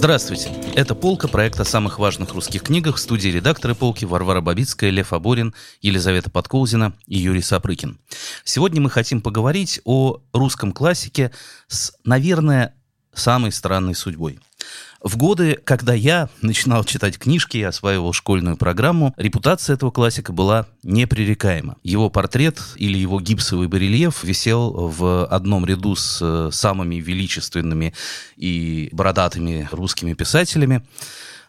Здравствуйте. Это «Полка» проект о самых важных русских книгах в студии редакторы «Полки» Варвара Бабицкая, Лев Аборин, Елизавета Подколзина и Юрий Сапрыкин. Сегодня мы хотим поговорить о русском классике с, наверное, самой странной судьбой – в годы, когда я начинал читать книжки и осваивал школьную программу, репутация этого классика была непререкаема. Его портрет или его гипсовый барельеф висел в одном ряду с э, самыми величественными и бородатыми русскими писателями.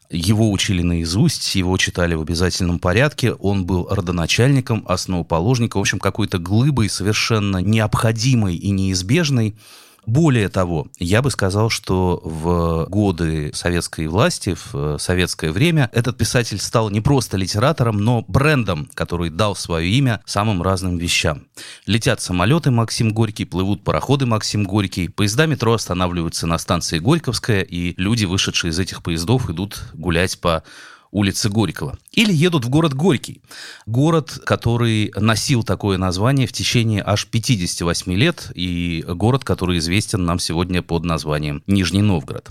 Его учили наизусть, его читали в обязательном порядке. Он был родоначальником, основоположником, в общем, какой-то глыбой совершенно необходимой и неизбежной более того, я бы сказал, что в годы советской власти, в э, советское время, этот писатель стал не просто литератором, но брендом, который дал свое имя самым разным вещам. Летят самолеты Максим Горький, плывут пароходы Максим Горький, поезда метро останавливаются на станции Горьковская, и люди, вышедшие из этих поездов, идут гулять по улицы Горького. Или едут в город Горький. Город, который носил такое название в течение аж 58 лет, и город, который известен нам сегодня под названием Нижний Новгород.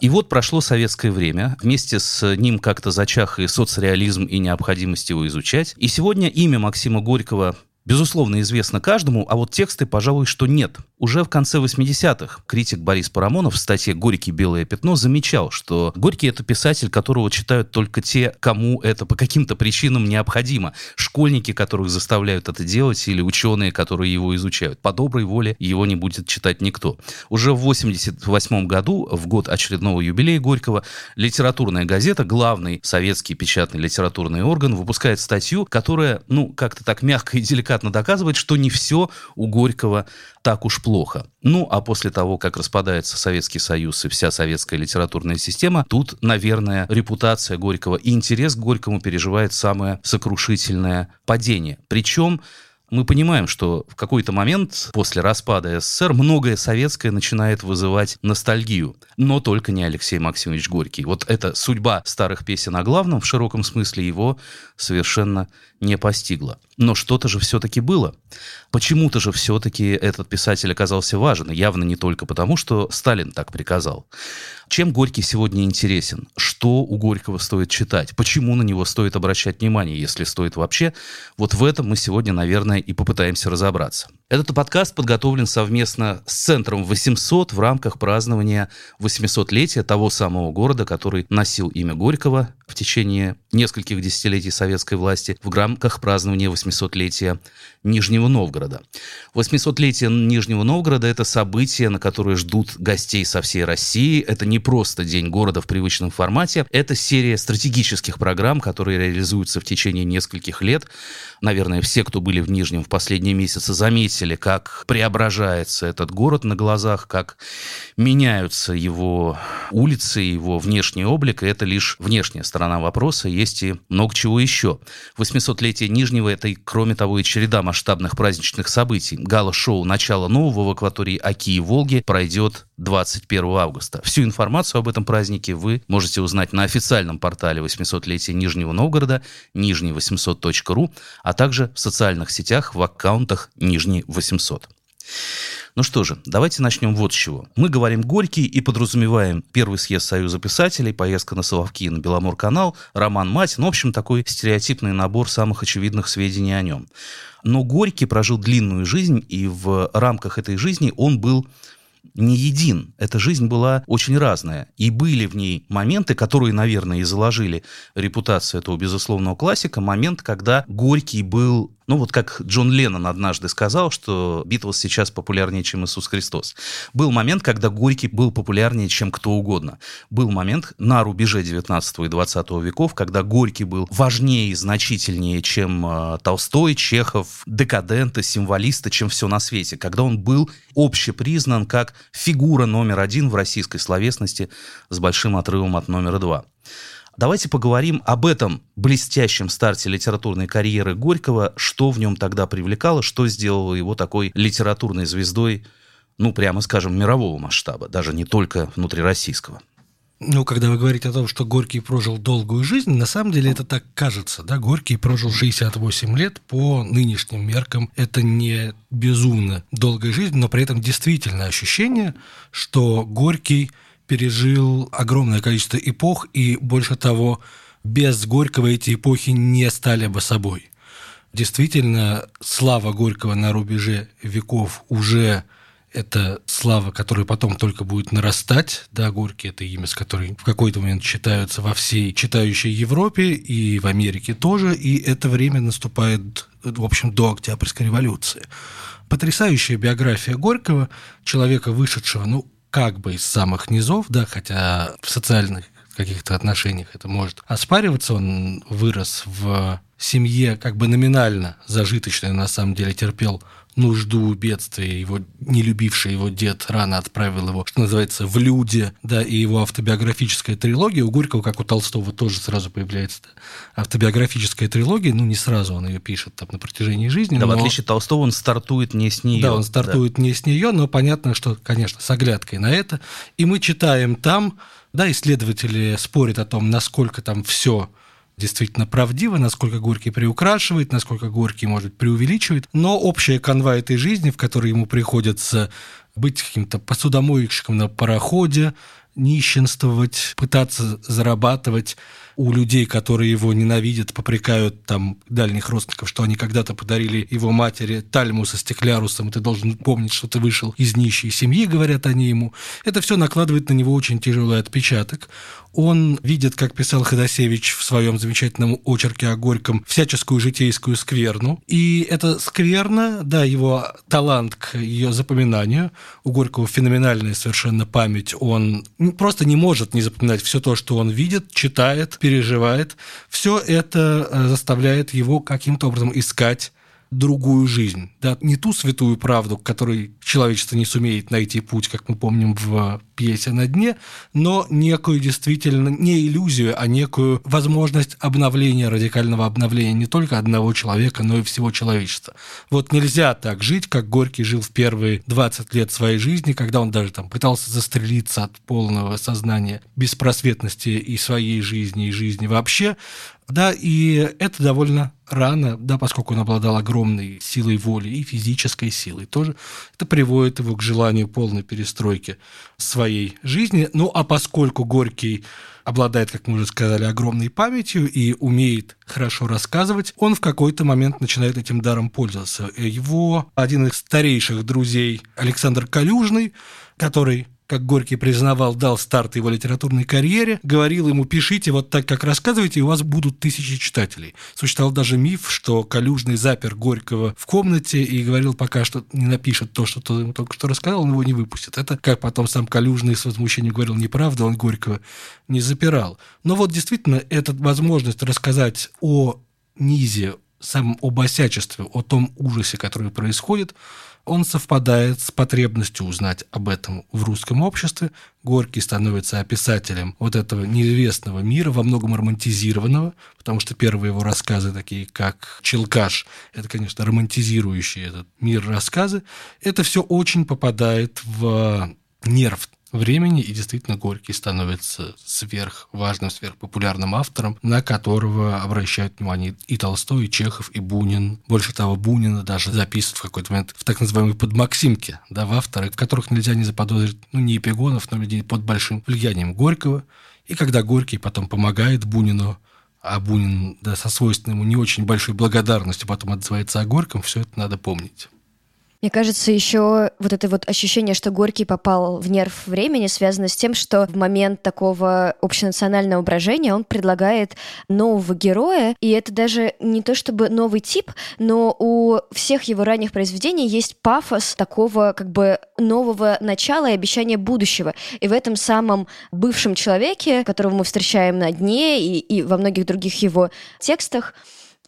И вот прошло советское время, вместе с ним как-то зачах и соцреализм, и необходимость его изучать. И сегодня имя Максима Горького безусловно, известно каждому, а вот тексты, пожалуй, что нет. Уже в конце 80-х критик Борис Парамонов в статье «Горький. Белое пятно» замечал, что Горький — это писатель, которого читают только те, кому это по каким-то причинам необходимо. Школьники, которых заставляют это делать, или ученые, которые его изучают. По доброй воле его не будет читать никто. Уже в 88 году, в год очередного юбилея Горького, литературная газета, главный советский печатный литературный орган, выпускает статью, которая, ну, как-то так мягко и деликатно доказывает, что не все у Горького так уж плохо. Ну, а после того, как распадается Советский Союз и вся советская литературная система, тут, наверное, репутация Горького и интерес к Горькому переживает самое сокрушительное падение. Причем мы понимаем, что в какой-то момент после распада СССР многое советское начинает вызывать ностальгию, но только не Алексей Максимович Горький. Вот эта судьба старых песен о главном в широком смысле его совершенно не постигла. Но что-то же все-таки было. Почему-то же все-таки этот писатель оказался важен, явно не только потому, что Сталин так приказал. Чем Горький сегодня интересен? Что у Горького стоит читать? Почему на него стоит обращать внимание, если стоит вообще? Вот в этом мы сегодня, наверное, и попытаемся разобраться. Этот подкаст подготовлен совместно с Центром 800 в рамках празднования 800-летия того самого города, который носил имя Горького в течение нескольких десятилетий советской власти в рамках празднования 800-летия Нижнего Новгорода. 800-летие Нижнего Новгорода – это событие, на которое ждут гостей со всей России. Это не просто День города в привычном формате, это серия стратегических программ, которые реализуются в течение нескольких лет. Наверное, все, кто были в Нижнем в последние месяцы, заметили, как преображается этот город на глазах, как меняются его улицы, его внешний облик, и это лишь внешняя сторона вопроса, есть и много чего еще. 800-летие Нижнего – это, кроме того, и череда масштабных праздничных событий. Гала-шоу «Начало нового» в акватории Оки и Волги пройдет 21 августа. Всю информацию об этом празднике вы можете узнать на официальном портале 800-летия Нижнего Новгорода нижний800.ру, а также в социальных сетях в аккаунтах Нижний 800. Ну что же, давайте начнем вот с чего. Мы говорим «Горький» и подразумеваем первый съезд Союза писателей, поездка на Соловки на Беломор-канал, роман «Мать», ну, в общем, такой стереотипный набор самых очевидных сведений о нем. Но Горький прожил длинную жизнь, и в рамках этой жизни он был не един. Эта жизнь была очень разная. И были в ней моменты, которые, наверное, и заложили репутацию этого безусловного классика. Момент, когда Горький был ну вот как Джон Леннон однажды сказал, что Битлз сейчас популярнее, чем Иисус Христос. Был момент, когда Горький был популярнее, чем кто угодно. Был момент на рубеже 19 и 20 веков, когда Горький был важнее и значительнее, чем э, Толстой, Чехов, декаденты, символисты, чем все на свете. Когда он был общепризнан как фигура номер один в российской словесности с большим отрывом от номера два. Давайте поговорим об этом блестящем старте литературной карьеры Горького, что в нем тогда привлекало, что сделало его такой литературной звездой, ну, прямо скажем, мирового масштаба, даже не только внутрироссийского. Ну, когда вы говорите о том, что Горький прожил долгую жизнь, на самом деле это так кажется, да, Горький прожил 68 лет по нынешним меркам. Это не безумно долгая жизнь, но при этом действительно ощущение, что Горький пережил огромное количество эпох, и больше того, без Горького эти эпохи не стали бы собой. Действительно, слава Горького на рубеже веков уже это слава, которая потом только будет нарастать. Да, Горький – это имя, с которой в какой-то момент читаются во всей читающей Европе и в Америке тоже. И это время наступает, в общем, до Октябрьской революции. Потрясающая биография Горького, человека, вышедшего, ну, как бы из самых низов, да, хотя в социальных каких-то отношениях это может оспариваться. Он вырос в семье как бы номинально зажиточной, на самом деле терпел нужду, бедствие. Его не любивший его дед рано отправил его, что называется, в люди, да, и его автобиографическая трилогия. У Горького, как у Толстого, тоже сразу появляется да, автобиографическая трилогия. Ну, не сразу он ее пишет там на протяжении жизни. Да, но... в отличие от Толстого, он стартует не с нее. Да, он стартует да. не с нее, но понятно, что, конечно, с оглядкой на это. И мы читаем там, да, исследователи спорят о том, насколько там все действительно правдиво, насколько Горький приукрашивает, насколько Горький, может, преувеличивает, но общая канва этой жизни, в которой ему приходится быть каким-то посудомойщиком на пароходе, нищенствовать, пытаться зарабатывать у людей, которые его ненавидят, попрекают там дальних родственников, что они когда-то подарили его матери тальму со стеклярусом, ты должен помнить, что ты вышел из нищей семьи, говорят они ему. Это все накладывает на него очень тяжелый отпечаток. Он видит, как писал Ходосевич в своем замечательном очерке о Горьком, всяческую житейскую скверну. И это скверна, да, его талант к ее запоминанию. У Горького феноменальная совершенно память. Он просто не может не запоминать все то, что он видит, читает, переживает. Все это э, заставляет его каким-то образом искать другую жизнь. Да, не ту святую правду, к которой человечество не сумеет найти путь, как мы помним в пьесе «На дне», но некую действительно, не иллюзию, а некую возможность обновления, радикального обновления не только одного человека, но и всего человечества. Вот нельзя так жить, как Горький жил в первые 20 лет своей жизни, когда он даже там пытался застрелиться от полного сознания беспросветности и своей жизни, и жизни вообще. Да, и это довольно рано, да, поскольку он обладал огромной силой воли и физической силой тоже, это приводит его к желанию полной перестройки своей жизни. Ну, а поскольку Горький обладает, как мы уже сказали, огромной памятью и умеет хорошо рассказывать, он в какой-то момент начинает этим даром пользоваться. Его один из старейших друзей Александр Калюжный, который как Горький признавал, дал старт его литературной карьере, говорил ему, пишите вот так, как рассказываете, и у вас будут тысячи читателей. Существовал даже миф, что Калюжный запер Горького в комнате и говорил, пока что не напишет то, что тот ему только что рассказал, он его не выпустит. Это, как потом сам Калюжный с возмущением говорил, неправда, он Горького не запирал. Но вот действительно, эта возможность рассказать о низе, самом обосячестве, о том ужасе, который происходит, он совпадает с потребностью узнать об этом в русском обществе. Горький становится описателем вот этого неизвестного мира, во многом романтизированного, потому что первые его рассказы, такие как «Челкаш», это, конечно, романтизирующие этот мир рассказы. Это все очень попадает в нерв времени, и действительно Горький становится сверхважным, сверхпопулярным автором, на которого обращают внимание и Толстой, и Чехов, и Бунин. Больше того, Бунина даже записывают в какой-то момент в так называемой подмаксимке, да, в авторы, в которых нельзя не заподозрить, ну, не эпигонов, но людей под большим влиянием Горького. И когда Горький потом помогает Бунину, а Бунин да, со свойственным ему не очень большой благодарностью потом отзывается о Горьком, все это надо помнить. Мне кажется, еще вот это вот ощущение, что Горький попал в нерв времени, связано с тем, что в момент такого общенационального брожения он предлагает нового героя, и это даже не то чтобы новый тип, но у всех его ранних произведений есть пафос такого как бы нового начала и обещания будущего. И в этом самом бывшем человеке, которого мы встречаем на дне и, и во многих других его текстах,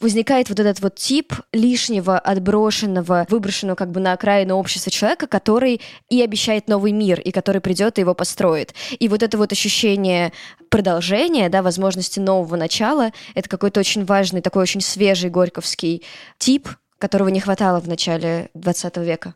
возникает вот этот вот тип лишнего, отброшенного, выброшенного как бы на окраину общества человека, который и обещает новый мир, и который придет и его построит. И вот это вот ощущение продолжения, да, возможности нового начала, это какой-то очень важный, такой очень свежий горьковский тип, которого не хватало в начале 20 века.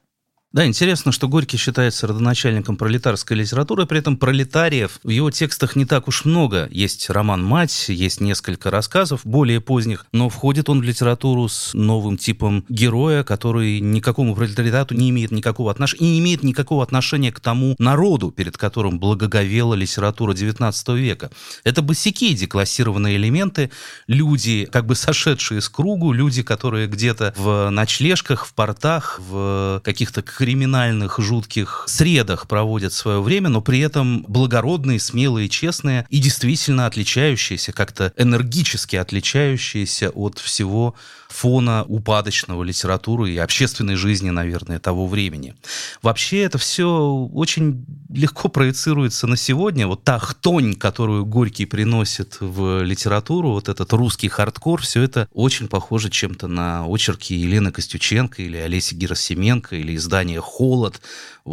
Да, интересно, что Горький считается родоначальником пролетарской литературы, при этом пролетариев в его текстах не так уж много. Есть роман «Мать», есть несколько рассказов, более поздних, но входит он в литературу с новым типом героя, который никакому пролетариату не имеет никакого отношения, и не имеет никакого отношения к тому народу, перед которым благоговела литература XIX века. Это босяки, деклассированные элементы, люди, как бы сошедшие с кругу, люди, которые где-то в ночлежках, в портах, в каких-то криминальных, жутких средах проводят свое время, но при этом благородные, смелые, честные и действительно отличающиеся, как-то энергически отличающиеся от всего фона упадочного литературы и общественной жизни, наверное, того времени. Вообще это все очень легко проецируется на сегодня. Вот та хтонь, которую Горький приносит в литературу, вот этот русский хардкор, все это очень похоже чем-то на очерки Елены Костюченко или Олеси Герасименко или издание «Холод»,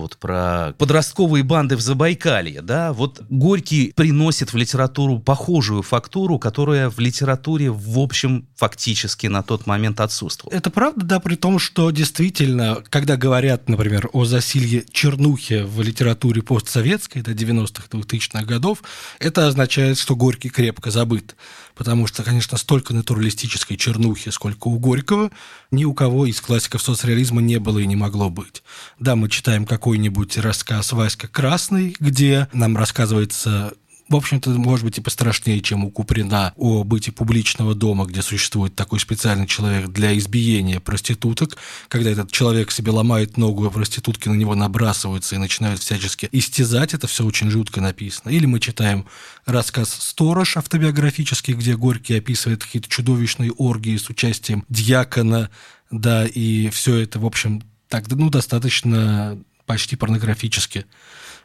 вот про подростковые банды в Забайкалье, да, вот Горький приносит в литературу похожую фактуру, которая в литературе, в общем, фактически на тот момент отсутствовала. Это правда, да, при том, что действительно, когда говорят, например, о засилье чернухи в литературе постсоветской до 90-х, 2000-х годов, это означает, что Горький крепко забыт потому что, конечно, столько натуралистической чернухи, сколько у Горького, ни у кого из классиков соцреализма не было и не могло быть. Да, мы читаем какой-нибудь рассказ Васька Красный, где нам рассказывается в общем-то, может быть, и пострашнее, чем у Куприна о быте публичного дома, где существует такой специальный человек для избиения проституток, когда этот человек себе ломает ногу, а проститутки на него набрасываются и начинают всячески истязать, это все очень жутко написано. Или мы читаем рассказ «Сторож» автобиографический, где Горький описывает какие-то чудовищные оргии с участием дьякона, да, и все это, в общем, так, ну, достаточно почти порнографически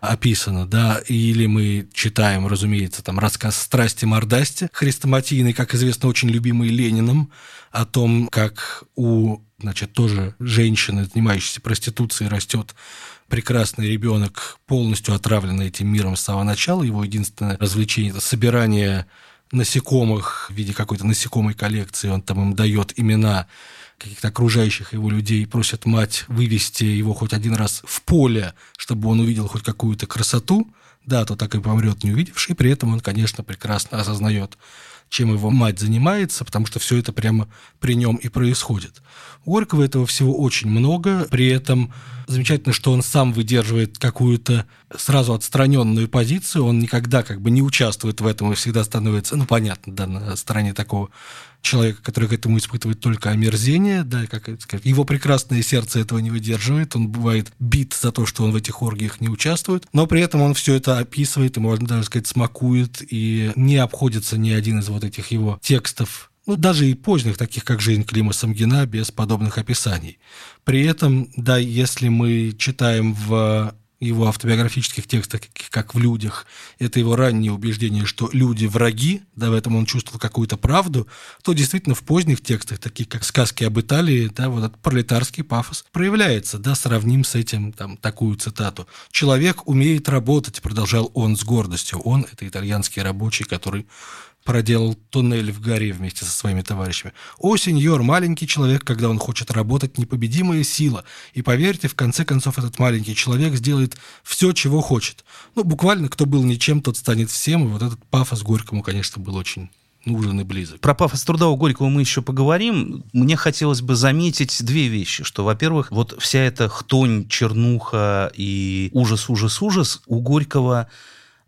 описано, да, или мы читаем, разумеется, там рассказ «Страсти мордасти» хрестоматийный, как известно, очень любимый Лениным, о том, как у, значит, тоже женщины, занимающейся проституцией, растет прекрасный ребенок, полностью отравленный этим миром с самого начала. Его единственное развлечение – это собирание насекомых в виде какой-то насекомой коллекции. Он там им дает имена каких-то окружающих его людей, просят мать вывести его хоть один раз в поле, чтобы он увидел хоть какую-то красоту, да, то так и помрет не увидевший, при этом он, конечно, прекрасно осознает, чем его мать занимается, потому что все это прямо при нем и происходит. У Горького этого всего очень много, при этом замечательно, что он сам выдерживает какую-то сразу отстраненную позицию, он никогда как бы не участвует в этом и всегда становится, ну, понятно, да, на стороне такого человека, который к этому испытывает только омерзение, да, как сказать, его прекрасное сердце этого не выдерживает, он бывает бит за то, что он в этих оргиях не участвует, но при этом он все это описывает и, можно даже сказать, смакует, и не обходится ни один из вот этих его текстов ну, даже и поздних, таких как «Жизнь Клима Самгина», без подобных описаний. При этом, да, если мы читаем в его автобиографических текстах, как в «Людях», это его раннее убеждение, что люди – враги, да, в этом он чувствовал какую-то правду, то действительно в поздних текстах, таких как «Сказки об Италии», да, вот этот пролетарский пафос проявляется, да, сравним с этим, там, такую цитату. «Человек умеет работать», – продолжал он с гордостью. Он – это итальянский рабочий, который проделал туннель в горе вместе со своими товарищами. О, сеньор, маленький человек, когда он хочет работать, непобедимая сила. И поверьте, в конце концов, этот маленький человек сделает все, чего хочет. Ну, буквально, кто был ничем, тот станет всем. И вот этот пафос Горькому, конечно, был очень нужен и близок. Про пафос труда у Горького мы еще поговорим. Мне хотелось бы заметить две вещи, что, во-первых, вот вся эта хтонь, чернуха и ужас, ужас, ужас у Горького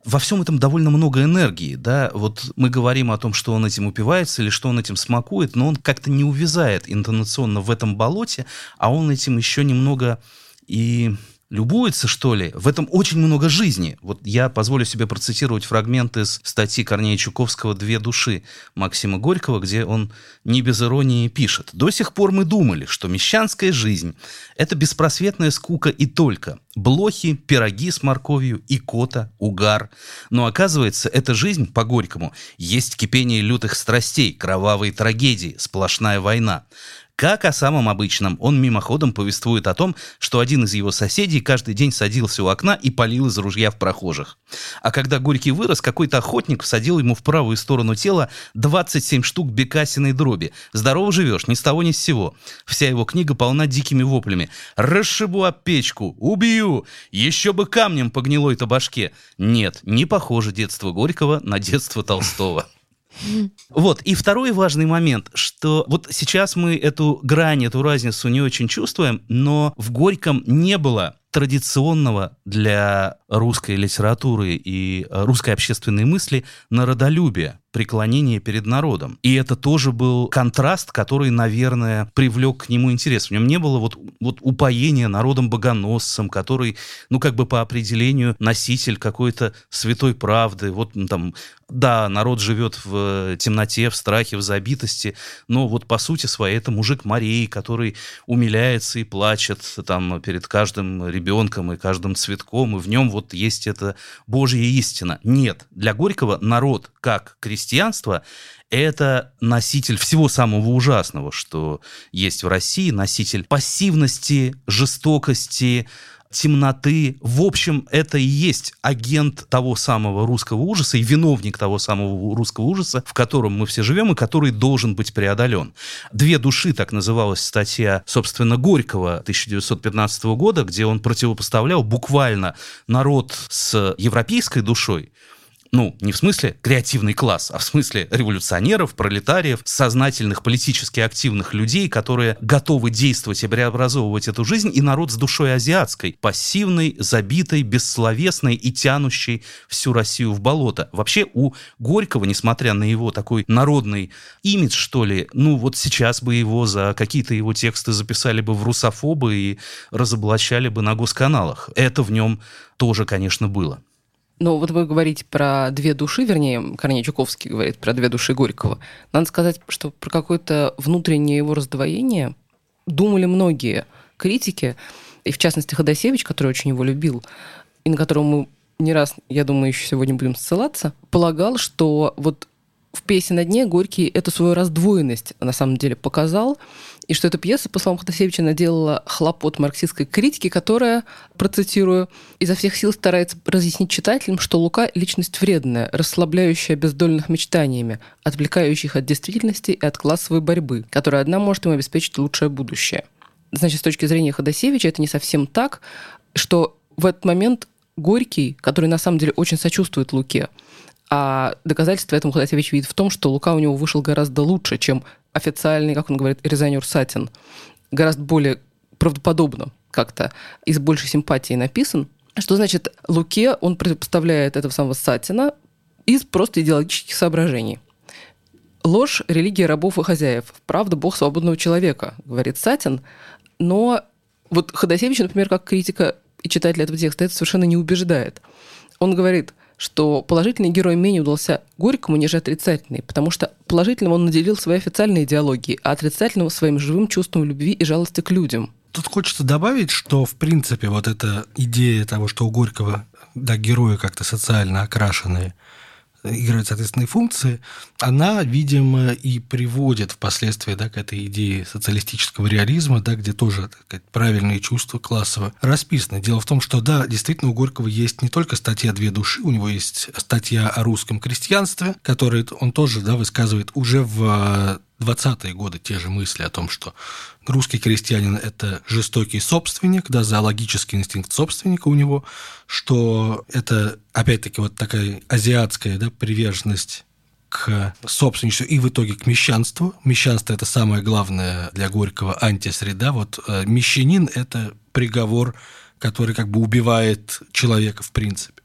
во всем этом довольно много энергии, да, вот мы говорим о том, что он этим упивается или что он этим смакует, но он как-то не увязает интонационно в этом болоте, а он этим еще немного и любуется, что ли. В этом очень много жизни. Вот я позволю себе процитировать фрагмент из статьи Корнея Чуковского «Две души» Максима Горького, где он не без иронии пишет. «До сих пор мы думали, что мещанская жизнь – это беспросветная скука и только. Блохи, пироги с морковью, икота, угар. Но оказывается, эта жизнь, по Горькому, есть кипение лютых страстей, кровавые трагедии, сплошная война. Как о самом обычном, он мимоходом повествует о том, что один из его соседей каждый день садился у окна и полил из ружья в прохожих. А когда Горький вырос, какой-то охотник всадил ему в правую сторону тела 27 штук бекасиной дроби. Здорово живешь, ни с того ни с сего. Вся его книга полна дикими воплями. «Расшибу об печку! Убью! Еще бы камнем по гнилой-то башке!» Нет, не похоже детство Горького на детство Толстого. Вот, и второй важный момент, что вот сейчас мы эту грань, эту разницу не очень чувствуем, но в Горьком не было традиционного для русской литературы и русской общественной мысли народолюбия, преклонения перед народом. И это тоже был контраст, который, наверное, привлек к нему интерес. В нем не было вот, вот упоения народом-богоносцем, который, ну, как бы по определению носитель какой-то святой правды. Вот там, да, народ живет в темноте, в страхе, в забитости, но вот по сути своей это мужик Марии, который умиляется и плачет там перед каждым ребенком и каждым цветком, и в нем вот есть эта Божья истина. Нет, для Горького народ, как крестьянство, это носитель всего самого ужасного, что есть в России, носитель пассивности, жестокости, темноты. В общем, это и есть агент того самого русского ужаса и виновник того самого русского ужаса, в котором мы все живем и который должен быть преодолен. «Две души» так называлась статья, собственно, Горького 1915 года, где он противопоставлял буквально народ с европейской душой ну, не в смысле креативный класс, а в смысле революционеров, пролетариев, сознательных, политически активных людей, которые готовы действовать и преобразовывать эту жизнь, и народ с душой азиатской, пассивной, забитой, бессловесной и тянущей всю Россию в болото. Вообще у Горького, несмотря на его такой народный имидж, что ли, ну вот сейчас бы его за какие-то его тексты записали бы в русофобы и разоблачали бы на госканалах. Это в нем тоже, конечно, было. Но вот вы говорите про две души, вернее, Корней Чуковский говорит про две души Горького. Надо сказать, что про какое-то внутреннее его раздвоение думали многие критики, и в частности Ходосевич, который очень его любил, и на которого мы не раз, я думаю, еще сегодня будем ссылаться, полагал, что вот в «Песне на дне» Горький эту свою раздвоенность на самом деле показал, и что эта пьеса, по словам Ходосевича, наделала хлопот марксистской критики, которая, процитирую, изо всех сил старается разъяснить читателям, что Лука – личность вредная, расслабляющая бездольных мечтаниями, отвлекающих от действительности и от классовой борьбы, которая одна может им обеспечить лучшее будущее. Значит, с точки зрения Ходосевича это не совсем так, что в этот момент Горький, который на самом деле очень сочувствует Луке, а доказательство этому Ходосевич видит в том, что Лука у него вышел гораздо лучше, чем официальный, как он говорит, резонер Сатин. Гораздо более правдоподобно как-то и с большей симпатией написан. Что значит Луке он представляет этого самого Сатина из просто идеологических соображений. Ложь – религия рабов и хозяев. Правда – бог свободного человека, говорит Сатин. Но вот Ходосевич, например, как критика и читатель этого текста, это совершенно не убеждает. Он говорит – что положительный герой менее удался Горькому, нежели отрицательный, потому что положительного он наделил своей официальной идеологией, а отрицательного своим живым чувством любви и жалости к людям. Тут хочется добавить, что, в принципе, вот эта идея того, что у Горького да, герои как-то социально окрашенные, играют соответственные функции, она, видимо, и приводит впоследствии да, к этой идее социалистического реализма, да, где тоже так сказать, правильные чувства классово расписаны. Дело в том, что, да, действительно, у Горького есть не только статья «Две души», у него есть статья о русском крестьянстве, которую он тоже да, высказывает уже в 20-е годы те же мысли о том, что русский крестьянин – это жестокий собственник, да, зоологический инстинкт собственника у него, что это, опять-таки, вот такая азиатская да, приверженность к собственничеству и в итоге к мещанству. Мещанство – это самое главное для Горького антисреда. Вот э, мещанин – это приговор который как бы убивает человека в принципе.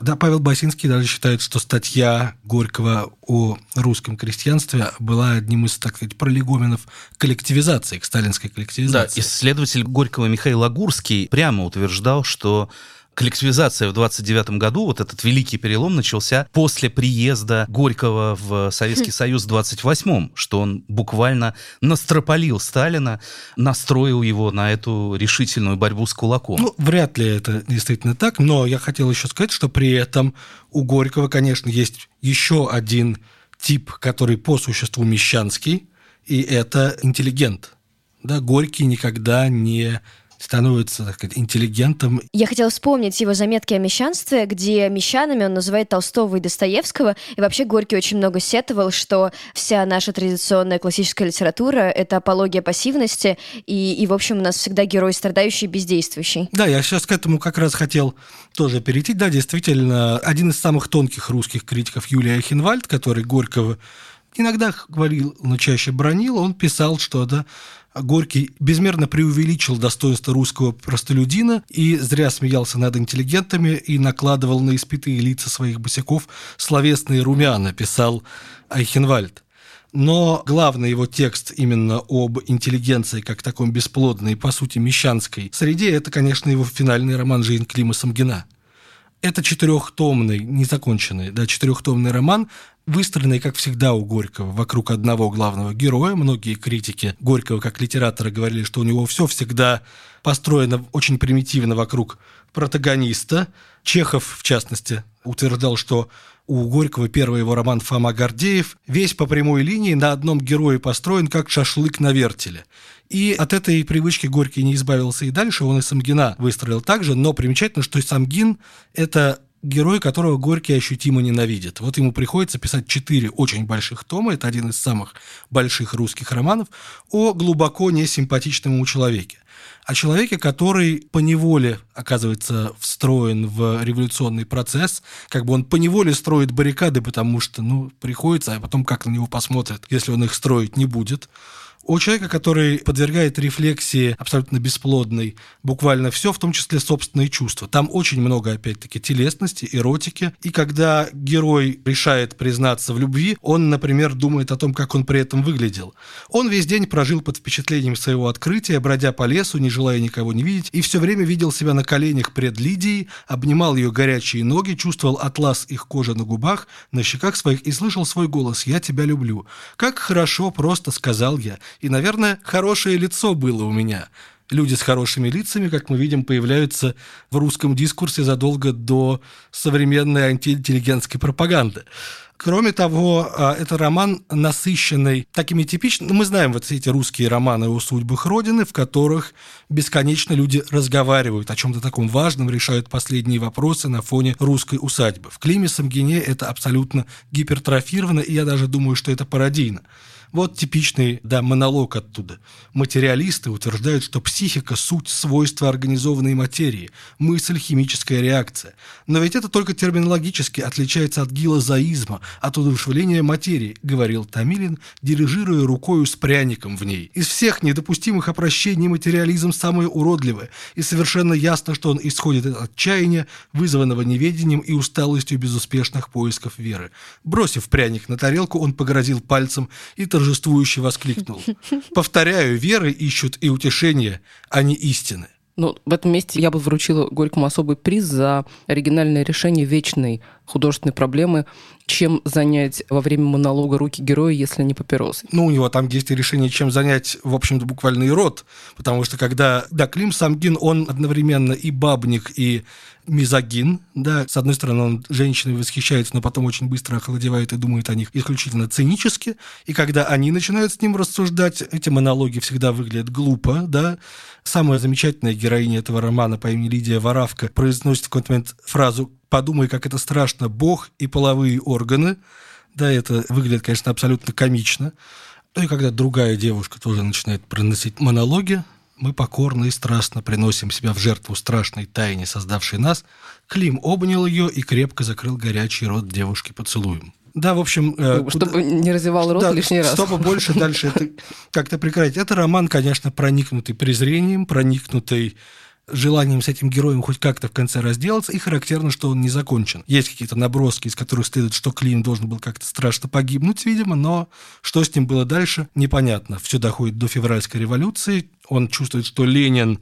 Да, Павел Басинский даже считает, что статья Горького о русском крестьянстве была одним из, так сказать, пролегоменов коллективизации, к сталинской коллективизации. Да, исследователь Горького Михаил Агурский прямо утверждал, что коллективизация в 29 году, вот этот великий перелом начался после приезда Горького в Советский Союз в 28-м, что он буквально настропалил Сталина, настроил его на эту решительную борьбу с кулаком. Ну, вряд ли это действительно так, но я хотел еще сказать, что при этом у Горького, конечно, есть еще один тип, который по существу мещанский, и это интеллигент – Да, Горький никогда не становится, так сказать, интеллигентом. Я хотела вспомнить его заметки о мещанстве, где мещанами он называет Толстого и Достоевского, и вообще Горький очень много сетовал, что вся наша традиционная классическая литература — это апология пассивности, и, и, в общем, у нас всегда герой страдающий бездействующий. Да, я сейчас к этому как раз хотел тоже перейти. Да, действительно, один из самых тонких русских критиков Юлия Хинвальд, который Горького иногда говорил, но чаще бронил, он писал, что да, Горький безмерно преувеличил достоинство русского простолюдина и зря смеялся над интеллигентами и накладывал на испитые лица своих босиков словесные румяна, писал Айхенвальд. Но главный его текст именно об интеллигенции как таком бесплодной, по сути, мещанской среде, это, конечно, его финальный роман «Жизнь Клима Самгина». Это четырехтомный, незаконченный, да, четырехтомный роман, выстроенный, как всегда, у Горького вокруг одного главного героя. Многие критики Горького как литератора говорили, что у него все всегда построено очень примитивно вокруг протагониста. Чехов, в частности, утверждал, что у Горького первый его роман «Фома Гордеев» весь по прямой линии на одном герое построен, как шашлык на вертеле. И от этой привычки Горький не избавился и дальше, он и Самгина выстроил также, но примечательно, что Самгин – это герой, которого Горький ощутимо ненавидит. Вот ему приходится писать четыре очень больших тома, это один из самых больших русских романов, о глубоко несимпатичном ему человеке. О человеке, который по неволе оказывается встроен в революционный процесс, как бы он по неволе строит баррикады, потому что, ну, приходится, а потом как на него посмотрят, если он их строить не будет у человека, который подвергает рефлексии абсолютно бесплодной буквально все, в том числе собственные чувства. Там очень много, опять-таки, телесности, эротики. И когда герой решает признаться в любви, он, например, думает о том, как он при этом выглядел. Он весь день прожил под впечатлением своего открытия, бродя по лесу, не желая никого не видеть, и все время видел себя на коленях пред Лидией, обнимал ее горячие ноги, чувствовал атлас их кожи на губах, на щеках своих и слышал свой голос «Я тебя люблю». «Как хорошо», просто сказал я, и, наверное, хорошее лицо было у меня. Люди с хорошими лицами, как мы видим, появляются в русском дискурсе задолго до современной антиинтеллигентской пропаганды. Кроме того, а, это роман, насыщенный такими типичными... Мы знаем вот эти русские романы о судьбах Родины, в которых бесконечно люди разговаривают о чем-то таком важном, решают последние вопросы на фоне русской усадьбы. В Климе Самгине это абсолютно гипертрофировано, и я даже думаю, что это пародийно. Вот типичный, да, монолог оттуда. Материалисты утверждают, что психика – суть свойства организованной материи, мысль – химическая реакция. Но ведь это только терминологически отличается от гилозаизма, от удушевления материи, говорил Томилин, дирижируя рукою с пряником в ней. Из всех недопустимых опрощений материализм самое уродливое, и совершенно ясно, что он исходит от отчаяния, вызванного неведением и усталостью безуспешных поисков веры. Бросив пряник на тарелку, он погрозил пальцем и торжествующе воскликнул. «Повторяю, веры ищут и утешения, а не истины». Ну, в этом месте я бы вручила Горькому особый приз за оригинальное решение вечной художественной проблемы, чем занять во время монолога руки героя, если не папиросы. Ну, у него там есть и решение, чем занять, в общем-то, буквально и рот, потому что когда, да, Клим Самгин, он одновременно и бабник, и мизогин, да, с одной стороны, он женщинами восхищается, но потом очень быстро охладевает и думает о них исключительно цинически, и когда они начинают с ним рассуждать, эти монологи всегда выглядят глупо, да, самая замечательная героиня этого романа по имени Лидия Воравка произносит в какой-то момент фразу «подумай, как это страшно, Бог и половые органы», да, это выглядит, конечно, абсолютно комично, ну и когда другая девушка тоже начинает проносить монологи, мы покорно и страстно приносим себя в жертву страшной тайне, создавшей нас, Клим обнял ее и крепко закрыл горячий рот девушки поцелуем. Да, в общем... Э, чтобы куда... не развивал рот да, лишний раз. Чтобы больше дальше это как-то прекратить. Это роман, конечно, проникнутый презрением, проникнутый желанием с этим героем хоть как-то в конце разделаться, и характерно, что он не закончен. Есть какие-то наброски, из которых следует, что Клим должен был как-то страшно погибнуть, видимо, но что с ним было дальше, непонятно. Все доходит до февральской революции, он чувствует, что Ленин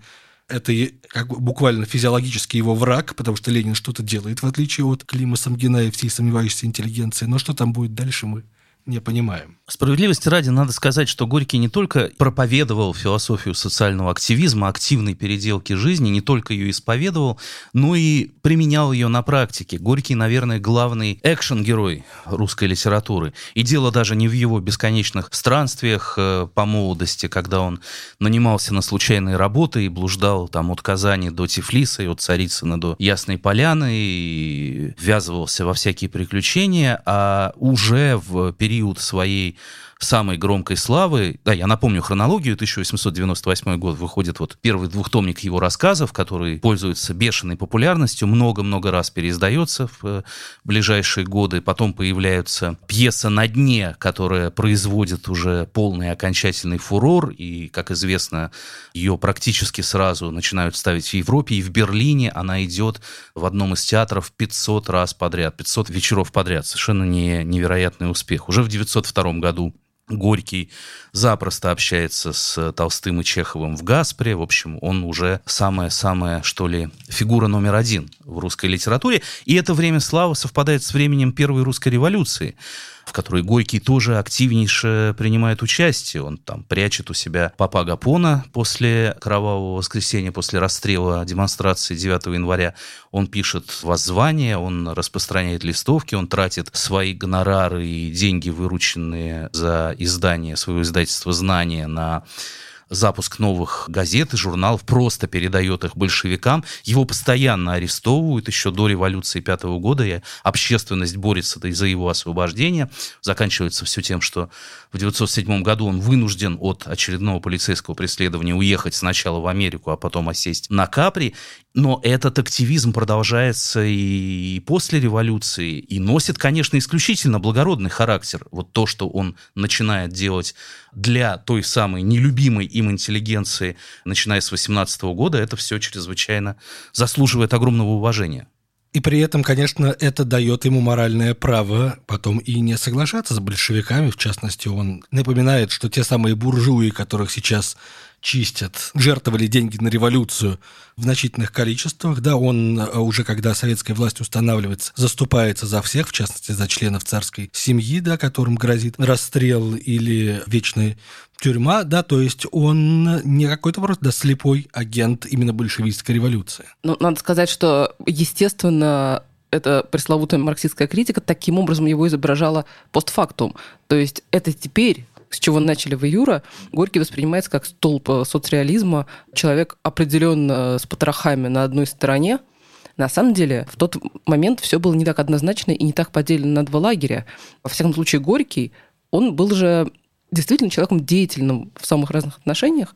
это как бы буквально физиологически его враг, потому что Ленин что-то делает, в отличие от Клима Самгина и всей сомневающейся интеллигенции. Но что там будет дальше, мы не понимаем. Справедливости ради надо сказать, что Горький не только проповедовал философию социального активизма, активной переделки жизни, не только ее исповедовал, но и применял ее на практике. Горький, наверное, главный экшен-герой русской литературы. И дело даже не в его бесконечных странствиях э, по молодости, когда он нанимался на случайные работы и блуждал там от Казани до Тифлиса, и от Царицына до Ясной Поляны, и ввязывался во всякие приключения, а уже в период своей самой громкой славы, да, я напомню хронологию, 1898 год выходит вот первый двухтомник его рассказов, который пользуется бешеной популярностью, много-много раз переиздается в э, ближайшие годы, потом появляется пьеса «На дне», которая производит уже полный окончательный фурор, и, как известно, ее практически сразу начинают ставить в Европе, и в Берлине. Она идет в одном из театров 500 раз подряд, 500 вечеров подряд, совершенно не, невероятный успех. Уже в 902 году Горький запросто общается с Толстым и Чеховым в «Гаспре». В общем, он уже самая-самая, что ли, фигура номер один в русской литературе. И это время славы совпадает с временем Первой русской революции в которой Горький тоже активнейше принимает участие. Он там прячет у себя папа Гапона после кровавого воскресенья, после расстрела демонстрации 9 января. Он пишет воззвания, он распространяет листовки, он тратит свои гонорары и деньги, вырученные за издание своего издательства «Знания» на запуск новых газет и журналов, просто передает их большевикам. Его постоянно арестовывают еще до революции пятого года, и общественность борется за его освобождение. Заканчивается все тем, что в 1907 году он вынужден от очередного полицейского преследования уехать сначала в Америку, а потом осесть на Капри. Но этот активизм продолжается и после революции, и носит, конечно, исключительно благородный характер. Вот то, что он начинает делать для той самой нелюбимой им интеллигенции, начиная с 18 года, это все чрезвычайно заслуживает огромного уважения. И при этом, конечно, это дает ему моральное право потом и не соглашаться с большевиками. В частности, он напоминает, что те самые буржуи, которых сейчас чистят, жертвовали деньги на революцию в значительных количествах. Да, он э, уже, когда советская власть устанавливается, заступается за всех, в частности, за членов царской семьи, да, которым грозит расстрел или вечная тюрьма, да, то есть он не какой-то просто да, слепой агент именно большевистской революции. Ну, надо сказать, что, естественно, эта пресловутая марксистская критика таким образом его изображала постфактум. То есть это теперь с чего начали в Июра, Горький воспринимается как столб э, соцреализма, человек определенно с потрохами на одной стороне, на самом деле, в тот момент все было не так однозначно и не так поделено на два лагеря. Во всяком случае, Горький, он был же действительно человеком деятельным в самых разных отношениях,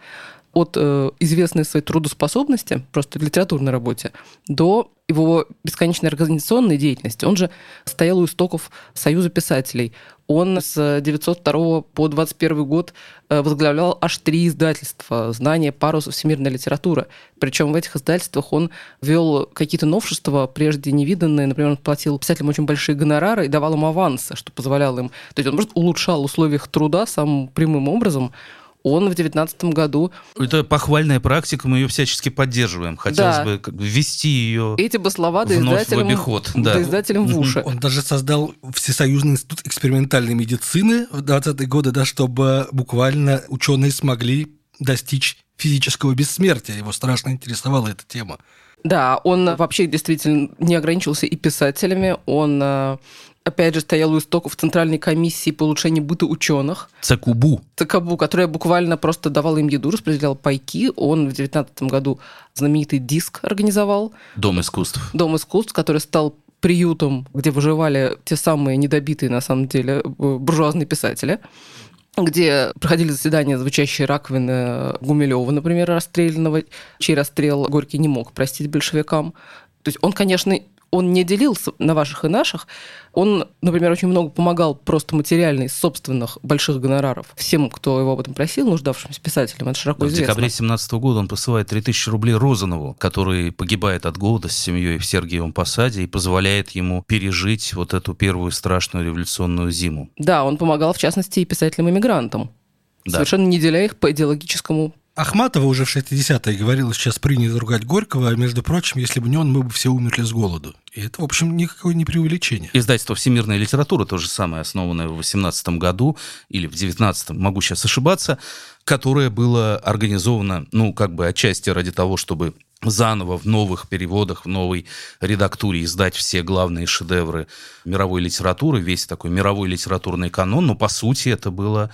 от э, известной своей трудоспособности, просто литературной работе, до его бесконечной организационной деятельности. Он же стоял у истоков Союза писателей. Он с 902 по 21 год э, возглавлял аж три издательства «Знание», «Парус», «Всемирная литература». Причем в этих издательствах он вел какие-то новшества, прежде невиданные. Например, он платил писателям очень большие гонорары и давал им авансы, что позволяло им... То есть он просто улучшал условия их труда самым прямым образом он в 2019 году... Это похвальная практика, мы ее всячески поддерживаем. Хотелось да. бы как бы ввести ее Эти бы слова до издателям, в обиход. Да. До издателям в уши. Он даже создал Всесоюзный институт экспериментальной медицины в 20-е годы, да, чтобы буквально ученые смогли достичь физического бессмертия. Его страшно интересовала эта тема. Да, он вообще действительно не ограничился и писателями. Он э, опять же, стоял у истоков Центральной комиссии по улучшению быта ученых. ЦКУБУ. ЦКБУ, которая буквально просто давала им еду, распределяла пайки. Он в 2019 году знаменитый диск организовал. Дом искусств. Дом искусств, который стал приютом, где выживали те самые недобитые, на самом деле, буржуазные писатели где проходили заседания звучащие раковины Гумилева, например, расстрелянного, чей расстрел Горький не мог простить большевикам. То есть он, конечно, он не делился на ваших и наших. Он, например, очень много помогал просто материально из собственных больших гонораров всем, кто его об этом просил, нуждавшимся писателям. Это широко известно. В декабре 2017 года он посылает 3000 рублей Розанову, который погибает от голода с семьей в Сергиевом Посаде и позволяет ему пережить вот эту первую страшную революционную зиму. Да, он помогал, в частности, и писателям-иммигрантам. Да. Совершенно не деля их по идеологическому Ахматова уже в 60-е говорила, сейчас принято ругать Горького, а между прочим, если бы не он, мы бы все умерли с голоду. И это, в общем, никакое не преувеличение. Издательство «Всемирная литература», то же самое, основанное в 18 году или в 19 могу сейчас ошибаться, которое было организовано, ну, как бы отчасти ради того, чтобы заново в новых переводах, в новой редактуре издать все главные шедевры мировой литературы, весь такой мировой литературный канон, но по сути это было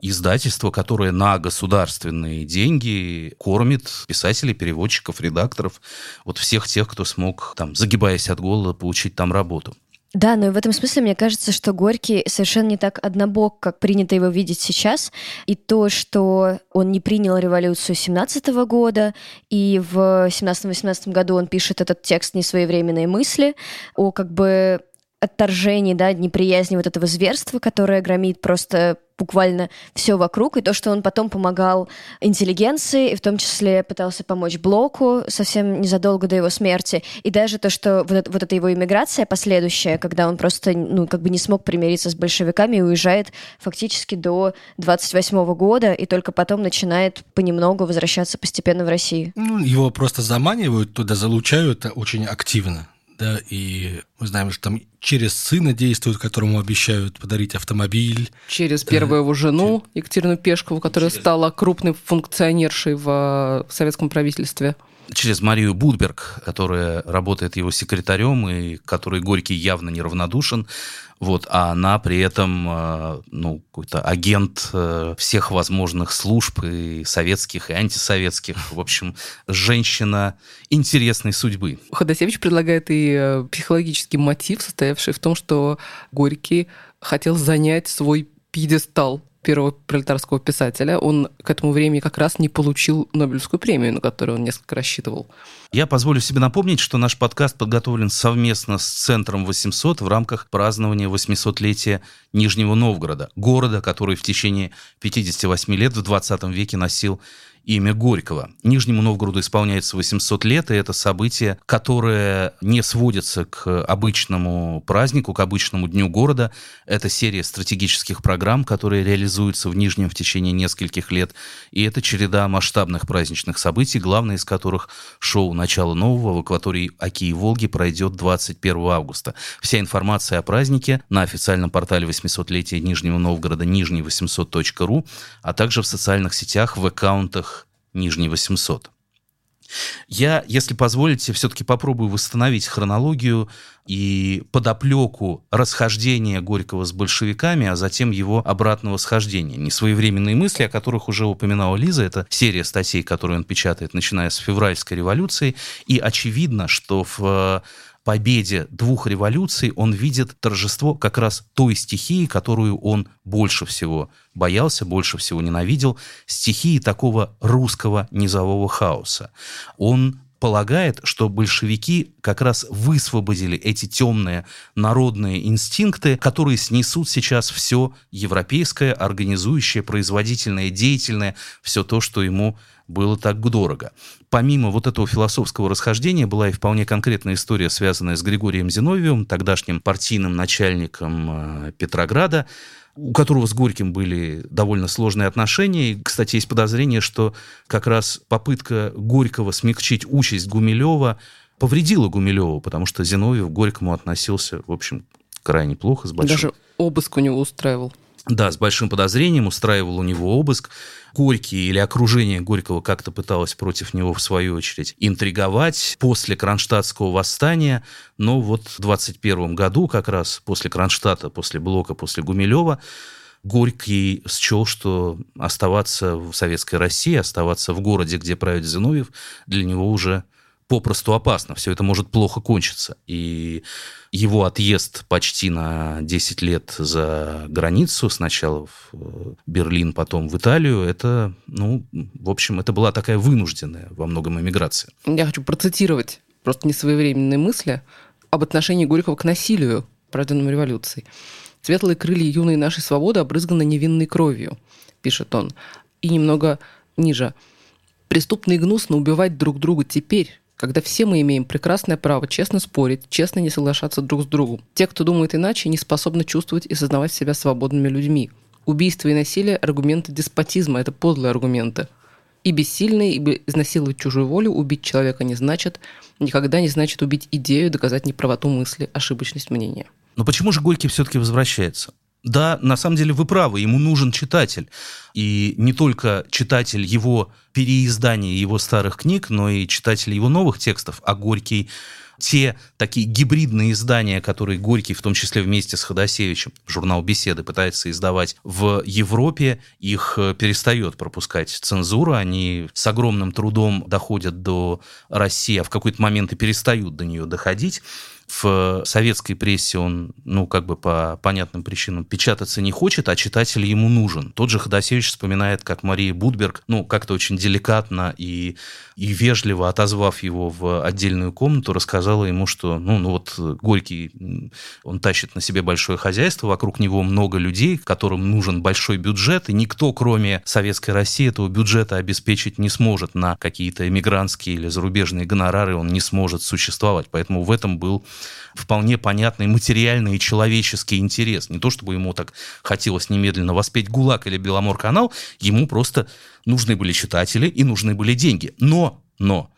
издательство, которое на государственные деньги кормит писателей, переводчиков, редакторов, вот всех тех, кто смог, там, загибаясь от голода, получить там работу. Да, но в этом смысле мне кажется, что Горький совершенно не так однобок, как принято его видеть сейчас. И то, что он не принял революцию 17 года, и в 17-18 году он пишет этот текст «Несвоевременные мысли», о как бы отторжении, да, неприязни вот этого зверства, которое громит просто буквально все вокруг, и то, что он потом помогал интеллигенции, и в том числе пытался помочь Блоку совсем незадолго до его смерти, и даже то, что вот, вот эта его иммиграция последующая, когда он просто, ну, как бы не смог примириться с большевиками и уезжает фактически до 28 года, и только потом начинает понемногу возвращаться постепенно в Россию. Ну, его просто заманивают туда, залучают очень активно да, и мы знаем, что там через сына действуют, которому обещают подарить автомобиль. Через да. первую его жену Екатерину Пешкову, которая через... стала крупной функционершей в э, советском правительстве через Марию Будберг, которая работает его секретарем и которой Горький явно неравнодушен, вот, а она при этом, э, ну, какой-то агент э, всех возможных служб, и советских, и антисоветских. В общем, женщина интересной судьбы. Ходосевич предлагает и э, психологический мотив, состоявший в том, что Горький хотел занять свой пьедестал первого пролетарского писателя, он к этому времени как раз не получил Нобелевскую премию, на которую он несколько рассчитывал. Я позволю себе напомнить, что наш подкаст подготовлен совместно с Центром 800 в рамках празднования 800-летия Нижнего Новгорода, города, который в течение 58 лет в 20 веке носил имя Горького. Нижнему Новгороду исполняется 800 лет, и это событие, которое не сводится к обычному празднику, к обычному дню города. Это серия стратегических программ, которые реализуются в Нижнем в течение нескольких лет. И это череда масштабных праздничных событий, главное из которых шоу «Начало нового» в акватории Оки и Волги пройдет 21 августа. Вся информация о празднике на официальном портале 800-летия Нижнего Новгорода нижний800.ру, а также в социальных сетях, в аккаунтах Нижний 800. Я, если позволите, все-таки попробую восстановить хронологию и подоплеку расхождения Горького с большевиками, а затем его обратного схождения. Несвоевременные мысли, о которых уже упоминала Лиза, это серия статей, которую он печатает, начиная с февральской революции, и очевидно, что в победе двух революций он видит торжество как раз той стихии, которую он больше всего боялся, больше всего ненавидел, стихии такого русского низового хаоса. Он полагает, что большевики как раз высвободили эти темные народные инстинкты, которые снесут сейчас все европейское, организующее, производительное, деятельное, все то, что ему было так дорого. Помимо вот этого философского расхождения была и вполне конкретная история, связанная с Григорием Зиновьевым, тогдашним партийным начальником э, Петрограда, у которого с Горьким были довольно сложные отношения. И, кстати, есть подозрение, что как раз попытка Горького смягчить участь Гумилева повредила Гумилеву, потому что Зиновьев к Горькому относился, в общем, крайне плохо. С большим... Даже обыск у него устраивал. Да, с большим подозрением устраивал у него обыск. Горький или окружение Горького как-то пыталось против него, в свою очередь, интриговать после Кронштадтского восстания. Но вот в 21 году, как раз после Кронштадта, после Блока, после Гумилева, Горький счел, что оставаться в Советской России, оставаться в городе, где правит Зиновьев, для него уже попросту опасно, все это может плохо кончиться. И его отъезд почти на 10 лет за границу, сначала в э, Берлин, потом в Италию, это, ну, в общем, это была такая вынужденная во многом эмиграция. Я хочу процитировать просто несвоевременные мысли об отношении Горького к насилию, порожденному революцией. «Светлые крылья юной нашей свободы обрызганы невинной кровью», пишет он. И немного ниже. «Преступно и гнусно убивать друг друга теперь, когда все мы имеем прекрасное право честно спорить, честно не соглашаться друг с другом. Те, кто думает иначе, не способны чувствовать и сознавать себя свободными людьми. Убийство и насилие – аргументы деспотизма, это подлые аргументы. и бессильный, ибо изнасиловать чужую волю, убить человека не значит, никогда не значит убить идею, доказать неправоту мысли, ошибочность мнения. Но почему же Горький все-таки возвращается? Да, на самом деле вы правы, ему нужен читатель. И не только читатель его переиздания его старых книг, но и читатель его новых текстов. А Горький те такие гибридные издания, которые Горький, в том числе вместе с Ходосевичем, журнал «Беседы» пытается издавать в Европе, их э, перестает пропускать цензура, они с огромным трудом доходят до России, а в какой-то момент и перестают до нее доходить в советской прессе он, ну, как бы по понятным причинам печататься не хочет, а читатель ему нужен. Тот же Ходосевич вспоминает, как Мария Будберг, ну, как-то очень деликатно и, и вежливо отозвав его в отдельную комнату, рассказала ему, что, ну, ну вот Горький, он тащит на себе большое хозяйство, вокруг него много людей, которым нужен большой бюджет, и никто, кроме Советской России, этого бюджета обеспечить не сможет на какие-то эмигрантские или зарубежные гонорары, он не сможет существовать. Поэтому в этом был вполне понятный материальный и человеческий интерес. Не то, чтобы ему так хотелось немедленно воспеть ГУЛАГ или Беломор-канал, ему просто нужны были читатели и нужны были деньги. Но, но,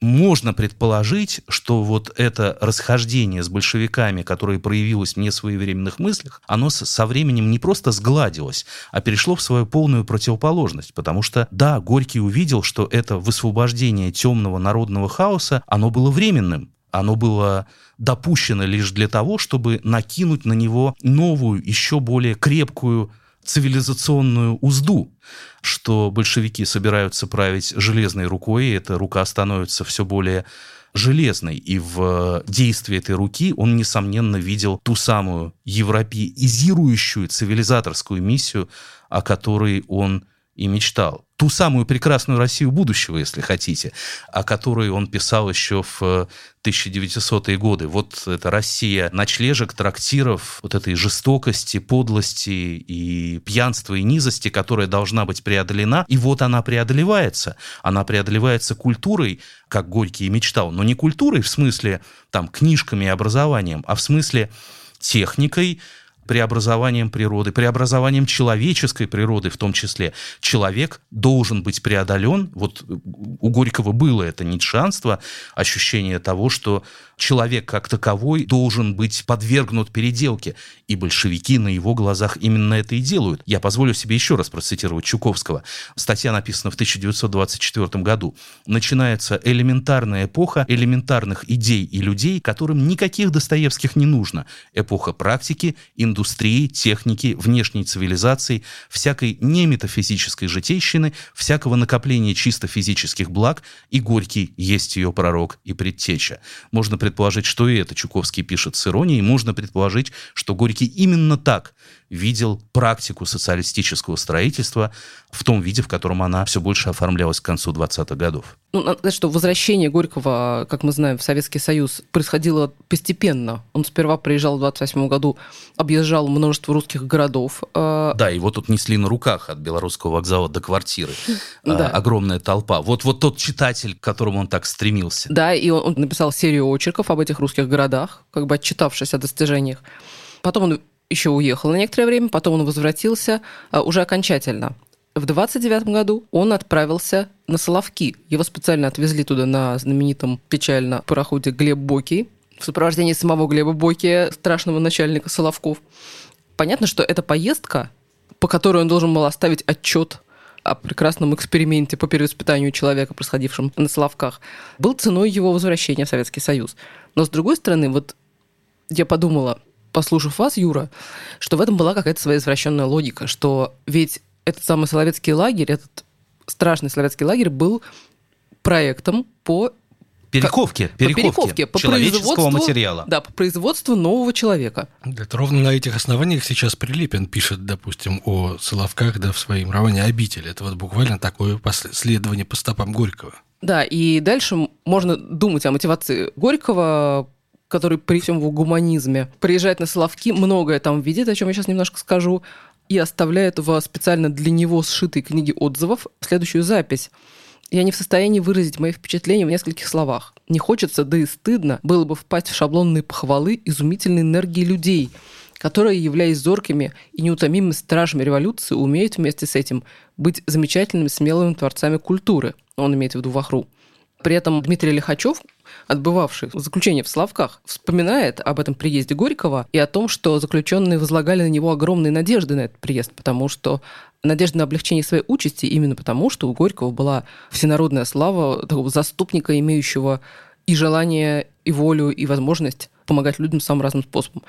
можно предположить, что вот это расхождение с большевиками, которое проявилось в несвоевременных мыслях, оно со временем не просто сгладилось, а перешло в свою полную противоположность. Потому что, да, Горький увидел, что это высвобождение темного народного хаоса, оно было временным оно было допущено лишь для того, чтобы накинуть на него новую, еще более крепкую цивилизационную узду, что большевики собираются править железной рукой, и эта рука становится все более железной. И в действии этой руки он, несомненно, видел ту самую европеизирующую цивилизаторскую миссию, о которой он и мечтал. Ту самую прекрасную Россию будущего, если хотите, о которой он писал еще в 1900-е годы. Вот эта Россия ночлежек, трактиров, вот этой жестокости, подлости и пьянства и низости, которая должна быть преодолена. И вот она преодолевается. Она преодолевается культурой, как Горький и мечтал, но не культурой в смысле там книжками и образованием, а в смысле техникой, преобразованием природы, преобразованием человеческой природы в том числе. Человек должен быть преодолен. Вот у Горького было это ницшанство, ощущение того, что человек как таковой должен быть подвергнут переделке. И большевики на его глазах именно это и делают. Я позволю себе еще раз процитировать Чуковского. Статья написана в 1924 году. Начинается элементарная эпоха элементарных идей и людей, которым никаких Достоевских не нужно. Эпоха практики, индустрии, техники, внешней цивилизации, всякой неметафизической житейщины, всякого накопления чисто физических благ, и Горький есть ее пророк и предтеча. Можно предположить, что и это Чуковский пишет с иронией, можно предположить, что Горький именно так видел практику социалистического строительства в том виде, в котором она все больше оформлялась к концу 20-х годов. Ну, надо что возвращение Горького, как мы знаем, в Советский Союз происходило постепенно. Он сперва приезжал в 28 году, объезжал множество русских городов. Э, да, его тут несли на руках от белорусского вокзала до квартиры. Да. Огромная толпа. Вот, вот тот читатель, к которому он так стремился. Да, и он, он написал серию очерков об этих русских городах, как бы отчитавшись о достижениях. Потом он еще уехал на некоторое время, потом он возвратился а, уже окончательно. В 29 году он отправился на Соловки. Его специально отвезли туда на знаменитом печально пароходе Глеб Боки в сопровождении самого Глеба Боки, страшного начальника Соловков. Понятно, что эта поездка, по которой он должен был оставить отчет о прекрасном эксперименте по перевоспитанию человека, происходившем на Соловках, был ценой его возвращения в Советский Союз. Но, с другой стороны, вот я подумала, послушав вас, Юра, что в этом была какая-то своя извращенная логика, что ведь этот самый Соловецкий лагерь, этот страшный Соловецкий лагерь был проектом по Перековки, по перековке, по человеческого материала. Да, по производству нового человека. Это ровно на этих основаниях сейчас Прилепин пишет, допустим, о Соловках, да, в своем романе «Обитель». Это вот буквально такое следование по стопам Горького. Да, и дальше можно думать о мотивации Горького который при всем его гуманизме приезжает на Соловки, многое там видит, о чем я сейчас немножко скажу, и оставляет в специально для него сшитой книге отзывов следующую запись. Я не в состоянии выразить мои впечатления в нескольких словах. Не хочется, да и стыдно было бы впасть в шаблонные похвалы изумительной энергии людей, которые, являясь зоркими и неутомимыми стражами революции, умеют вместе с этим быть замечательными, смелыми творцами культуры. Он имеет в виду Вахру. При этом Дмитрий Лихачев, отбывавший заключение в Славках, вспоминает об этом приезде Горького и о том, что заключенные возлагали на него огромные надежды на этот приезд, потому что надежда на облегчение своей участи именно потому, что у Горького была всенародная слава такого заступника, имеющего и желание, и волю, и возможность помогать людям самым разным способом.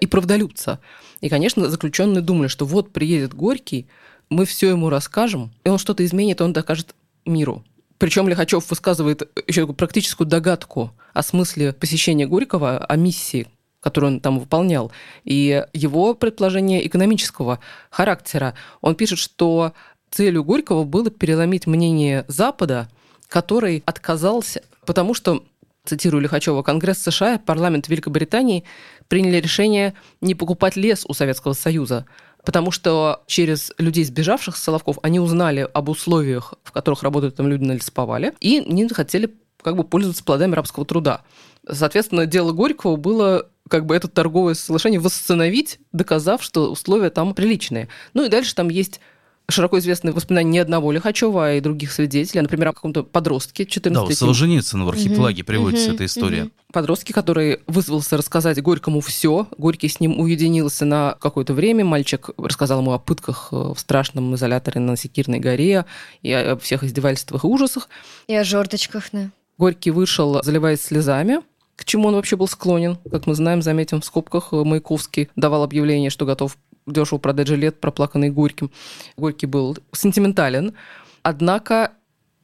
И правдолюбца. И, конечно, заключенные думали, что вот приедет Горький, мы все ему расскажем, и он что-то изменит, и он докажет миру. Причем Лихачев высказывает еще практическую догадку о смысле посещения Горького, о миссии, которую он там выполнял, и его предположение экономического характера. Он пишет, что целью Горького было переломить мнение Запада, который отказался, потому что, цитирую Лихачева, Конгресс США, парламент Великобритании приняли решение не покупать лес у Советского Союза, потому что через людей, сбежавших с Соловков, они узнали об условиях, в которых работают там люди на лесоповале, и не хотели как бы пользоваться плодами рабского труда. Соответственно, дело Горького было как бы это торговое соглашение восстановить, доказав, что условия там приличные. Ну и дальше там есть широко известные воспоминания не одного Лихачева, а и других свидетелей, например, о каком-то подростке 14 Да, у Солженицына в архипелаге угу, приводится угу, эта история. Угу. Подростки, который вызвался рассказать Горькому все. Горький с ним уединился на какое-то время. Мальчик рассказал ему о пытках э, в страшном изоляторе на Секирной горе и о всех издевательствах и ужасах. И о жорточках, да. Горький вышел, заливаясь слезами, к чему он вообще был склонен. Как мы знаем, заметим в скобках, э, Маяковский давал объявление, что готов дешево продать жилет, проплаканный Горьким. Горький был сентиментален, однако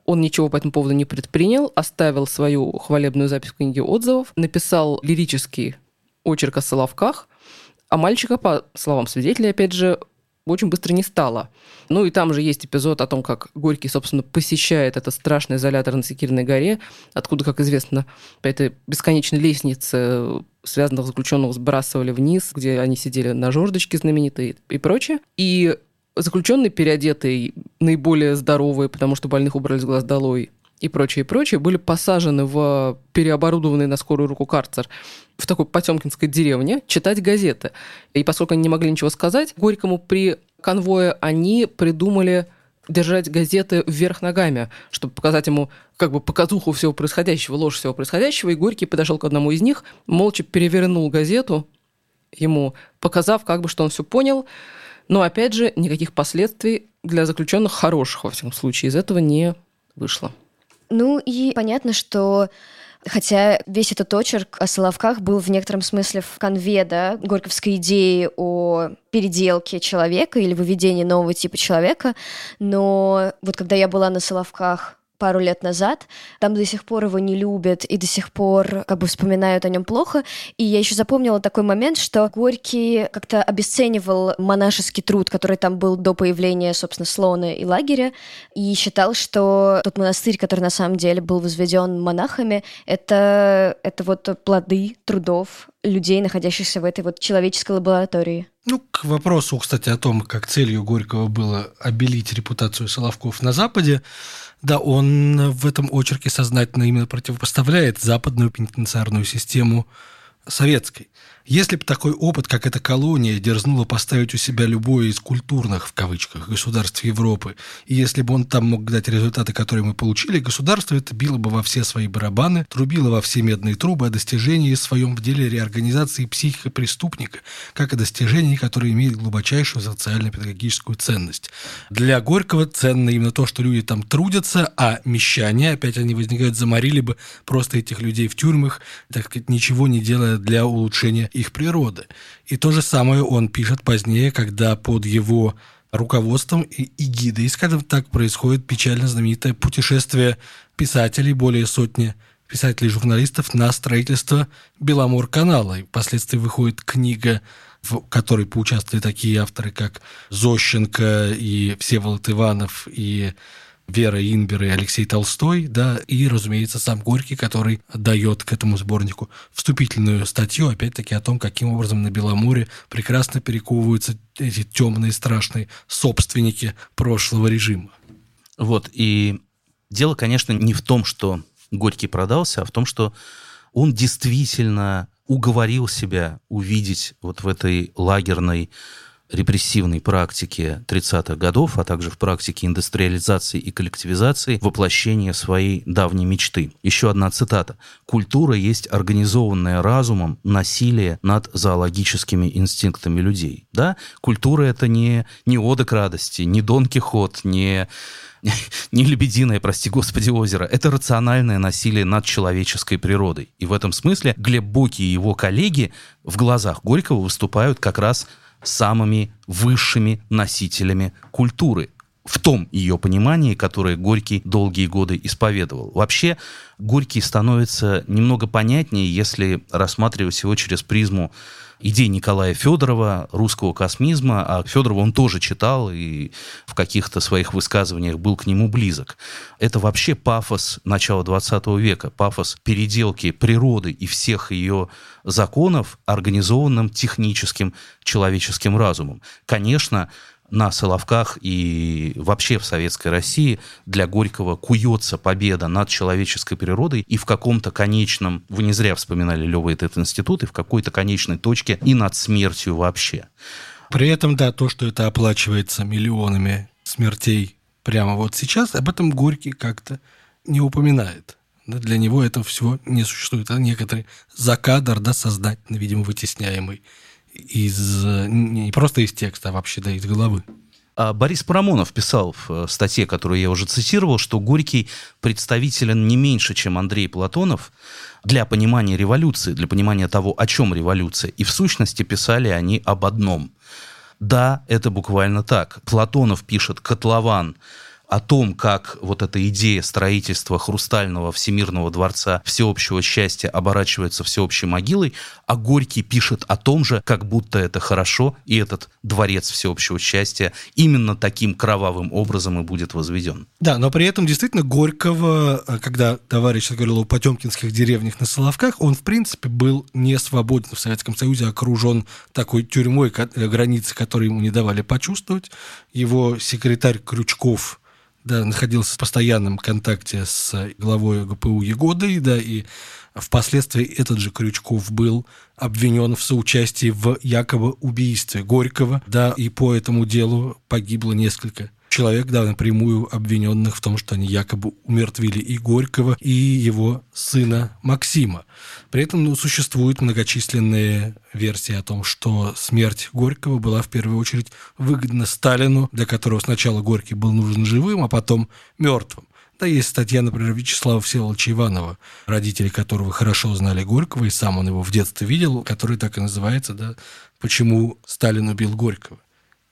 он ничего по этому поводу не предпринял, оставил свою хвалебную запись в книге отзывов, написал лирический очерк о Соловках, а мальчика, по словам свидетелей, опять же, очень быстро не стало. Ну и там же есть эпизод о том, как Горький, собственно, посещает этот страшный изолятор на Секирной горе, откуда, как известно, по этой бесконечной лестнице связанных заключенных сбрасывали вниз, где они сидели на жердочке знаменитые и прочее. И заключенные, переодетые, наиболее здоровые, потому что больных убрали с глаз долой, и прочее, и прочее, были посажены в переоборудованный на скорую руку карцер в такой потемкинской деревне читать газеты. И поскольку они не могли ничего сказать, Горькому при конвое они придумали держать газеты вверх ногами, чтобы показать ему как бы показуху всего происходящего, ложь всего происходящего. И Горький подошел к одному из них, молча перевернул газету ему, показав как бы, что он все понял. Но, опять же, никаких последствий для заключенных хороших, во всяком случае, из этого не вышло. Ну и понятно, что Хотя весь этот очерк о Соловках был в некотором смысле в конве, да, горьковской идеи о переделке человека или выведении нового типа человека. Но вот когда я была на Соловках пару лет назад. Там до сих пор его не любят и до сих пор как бы вспоминают о нем плохо. И я еще запомнила такой момент, что Горький как-то обесценивал монашеский труд, который там был до появления, собственно, слона и лагеря, и считал, что тот монастырь, который на самом деле был возведен монахами, это, это вот плоды трудов людей, находящихся в этой вот человеческой лаборатории. Ну, к вопросу, кстати, о том, как целью Горького было обелить репутацию Соловков на Западе, да, он в этом очерке сознательно именно противопоставляет западную пенитенциарную систему советской. Если бы такой опыт, как эта колония, дерзнула поставить у себя любое из культурных, в кавычках, государств Европы, и если бы он там мог дать результаты, которые мы получили, государство это било бы во все свои барабаны, трубило во все медные трубы о достижении своем в деле реорганизации психика преступника, как о достижении, которое имеет глубочайшую социально-педагогическую ценность. Для Горького ценно именно то, что люди там трудятся, а мещане, опять они возникают, заморили бы просто этих людей в тюрьмах, так сказать, ничего не делая для улучшения их природы. И то же самое он пишет позднее, когда под его руководством и гидой, скажем так, происходит печально знаменитое путешествие писателей, более сотни писателей и журналистов на строительство Беломор-канала. И впоследствии выходит книга, в которой поучаствовали такие авторы, как Зощенко и Всеволод Иванов, и Вера Инбер и Алексей Толстой, да, и, разумеется, сам Горький, который дает к этому сборнику вступительную статью, опять-таки, о том, каким образом на Беломоре прекрасно перековываются эти темные, страшные собственники прошлого режима. Вот, и дело, конечно, не в том, что Горький продался, а в том, что он действительно уговорил себя увидеть вот в этой лагерной репрессивной практике 30-х годов, а также в практике индустриализации и коллективизации воплощение своей давней мечты. Еще одна цитата. «Культура есть организованное разумом насилие над зоологическими инстинктами людей». Да? Культура — это не, не ода радости, не Дон Кихот, не не лебединое, прости господи, озеро. Это рациональное насилие над человеческой природой. И в этом смысле Глеб Боки и его коллеги в глазах Горького выступают как раз самыми высшими носителями культуры в том ее понимании, которое Горький долгие годы исповедовал. Вообще, Горький становится немного понятнее, если рассматривать его через призму идей Николая Федорова, русского космизма, а Федорова он тоже читал и в каких-то своих высказываниях был к нему близок. Это вообще пафос начала 20 века, пафос переделки природы и всех ее законов организованным техническим человеческим разумом. Конечно, на Соловках и вообще в Советской России для Горького куется победа над человеческой природой и в каком-то конечном, вы не зря вспоминали Лёва этот институт, и в какой-то конечной точке и над смертью вообще. При этом, да, то, что это оплачивается миллионами смертей прямо вот сейчас, об этом Горький как-то не упоминает. Для него это все не существует. Это некоторый закадр, да, сознательно, видимо, вытесняемый из, не просто из текста, а вообще да, из головы. А Борис Парамонов писал в э, статье, которую я уже цитировал, что Горький представителен не меньше, чем Андрей Платонов для понимания революции, для понимания того, о чем революция. И в сущности писали они об одном. Да, это буквально так. Платонов пишет «Котлован», о том, как вот эта идея строительства хрустального всемирного дворца всеобщего счастья оборачивается всеобщей могилой, а Горький пишет о том же, как будто это хорошо, и этот дворец всеобщего счастья именно таким кровавым образом и будет возведен. Да, но при этом действительно Горького, э, когда товарищ говорил о потемкинских деревнях на Соловках, он, в принципе, был не свободен в Советском Союзе, окружен такой тюрьмой, э, границы, которые ему не давали почувствовать. Его секретарь Крючков да, находился в постоянном контакте с главой ГПУ Егодой, да, и впоследствии этот же Крючков был обвинен в соучастии в якобы убийстве Горького, да, и по этому делу погибло несколько человек, да, напрямую обвиненных в том, что они якобы умертвили и Горького, и его сына Максима. При этом ну, существуют многочисленные версии о том, что смерть Горького была в первую очередь выгодна Сталину, для которого сначала Горький был нужен живым, а потом мертвым. Да, есть статья, например, Вячеслава Всеволодовича Иванова, родители которого хорошо знали Горького, и сам он его в детстве видел, который так и называется, да, «Почему Сталин убил Горького».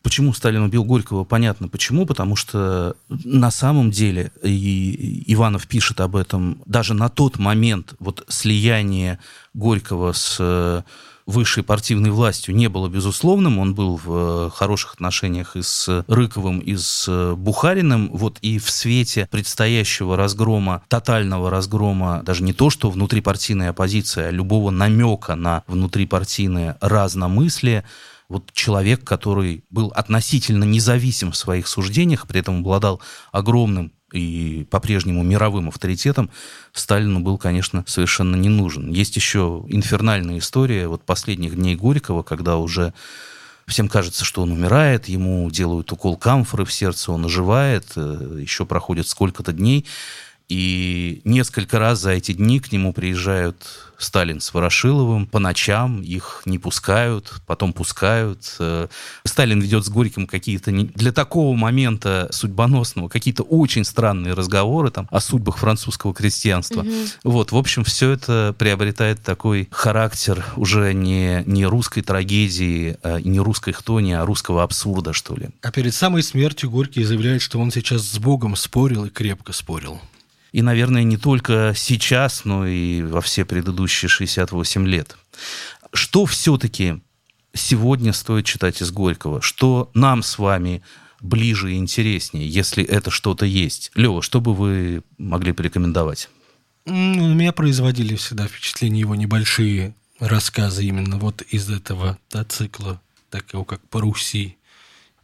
Почему Сталин убил Горького, понятно почему, потому что на самом деле, и Иванов пишет об этом, даже на тот момент вот слияние Горького с э, высшей партийной властью не было безусловным. Он был в э, хороших отношениях и с Рыковым, и с э, Бухариным. Вот и в свете предстоящего разгрома, тотального разгрома, даже не то, что внутрипартийная оппозиция, а любого намека на внутрипартийное разномыслие, вот человек, который был относительно независим в своих суждениях, при этом обладал огромным и по-прежнему мировым авторитетом, Сталину был, конечно, совершенно не нужен. Есть еще инфернальная история вот последних дней Горького, когда уже всем кажется, что он умирает, ему делают укол камфоры в сердце, он оживает, э, еще проходит сколько-то дней, и несколько раз за эти дни к нему приезжают Сталин с Ворошиловым по ночам, их не пускают, потом пускают. Э, Сталин ведет с Горьким какие-то для такого момента судьбоносного, какие-то очень странные разговоры там о судьбах французского крестьянства. Угу. Вот, в общем, все это приобретает такой характер уже не, не русской трагедии, а, не русской хтони, а русского абсурда, что ли. А перед самой смертью Горький заявляет, что он сейчас с Богом спорил и крепко спорил. И, наверное, не только сейчас, но и во все предыдущие 68 лет. Что все-таки сегодня стоит читать из Горького? Что нам с вами ближе и интереснее, если это что-то есть? Лева, что бы вы могли порекомендовать? Ну, на меня производили всегда впечатление его небольшие рассказы именно вот из этого да, цикла, такого как «По Руси».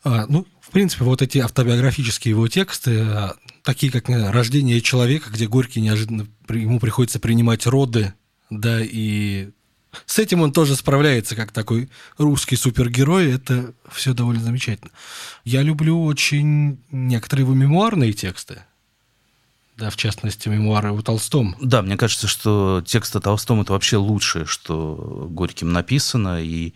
А, ну, в принципе, вот эти автобиографические его тексты, а, такие как «Рождение человека», где Горький неожиданно ему приходится принимать роды, да, и с этим он тоже справляется, как такой русский супергерой. Это все довольно замечательно. Я люблю очень некоторые его мемуарные тексты. Да, в частности, мемуары у Толстом. Да, мне кажется, что текст о Толстом это вообще лучшее, что Горьким написано. И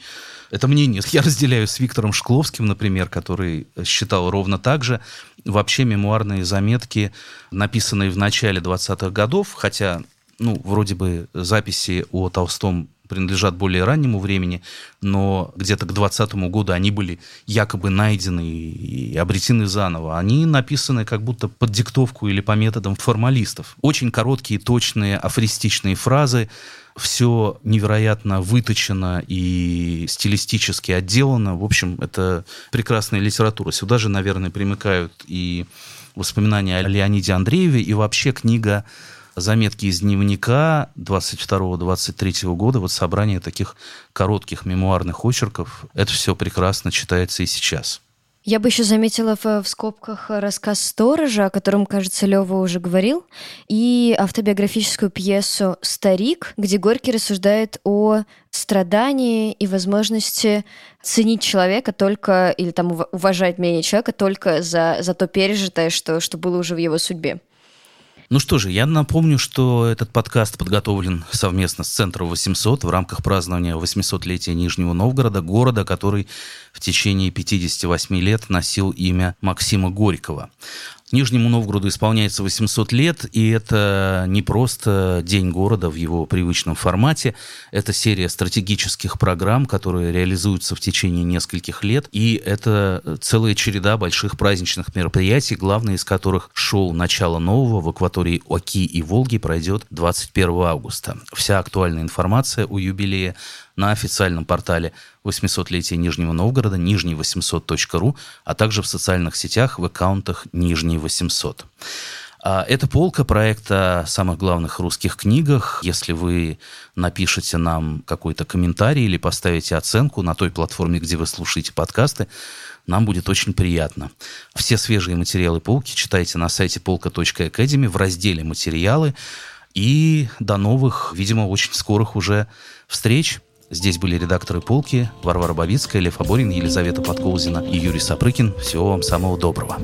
это мнение я разделяю с Виктором Шкловским, например, который считал ровно так же. Вообще мемуарные заметки, написанные в начале 20-х годов, хотя ну, вроде бы записи о Толстом принадлежат более раннему времени, но где-то к 20 году они были якобы найдены и обретены заново. Они написаны как будто под диктовку или по методам формалистов. Очень короткие, точные, афористичные фразы, все невероятно выточено и стилистически отделано. В общем, это прекрасная литература. Сюда же, наверное, примыкают и воспоминания о Леониде Андрееве, и вообще книга заметки из дневника 22-23 года, вот собрание таких коротких мемуарных очерков, это все прекрасно читается и сейчас. Я бы еще заметила в, в скобках рассказ Сторожа, о котором, кажется, Лева уже говорил, и автобиографическую пьесу «Старик», где Горький рассуждает о страдании и возможности ценить человека только, или там уважать мнение человека только за, за то пережитое, что, что было уже в его судьбе. Ну что же, я напомню, что этот подкаст подготовлен совместно с Центром 800 в рамках празднования 800-летия Нижнего Новгорода, города, который в течение 58 лет носил имя Максима Горького. Нижнему Новгороду исполняется 800 лет, и это не просто День города в его привычном формате, это серия стратегических программ, которые реализуются в течение нескольких лет, и это целая череда больших праздничных мероприятий, главное из которых шоу «Начало нового» в акватории Оки и Волги пройдет 21 августа. Вся актуальная информация о юбилее на официальном портале 800-летия Нижнего Новгорода нижний800.ру, а также в социальных сетях в аккаунтах Нижний 800. А, это полка проекта самых главных русских книгах. Если вы напишете нам какой-то комментарий или поставите оценку на той платформе, где вы слушаете подкасты, нам будет очень приятно. Все свежие материалы полки читайте на сайте полка.academy в разделе «Материалы». И до новых, видимо, очень скорых уже встреч. Здесь были редакторы «Полки» Варвара Бабицкая, Лев Аборин, Елизавета Подколзина и Юрий Сапрыкин. Всего вам самого доброго.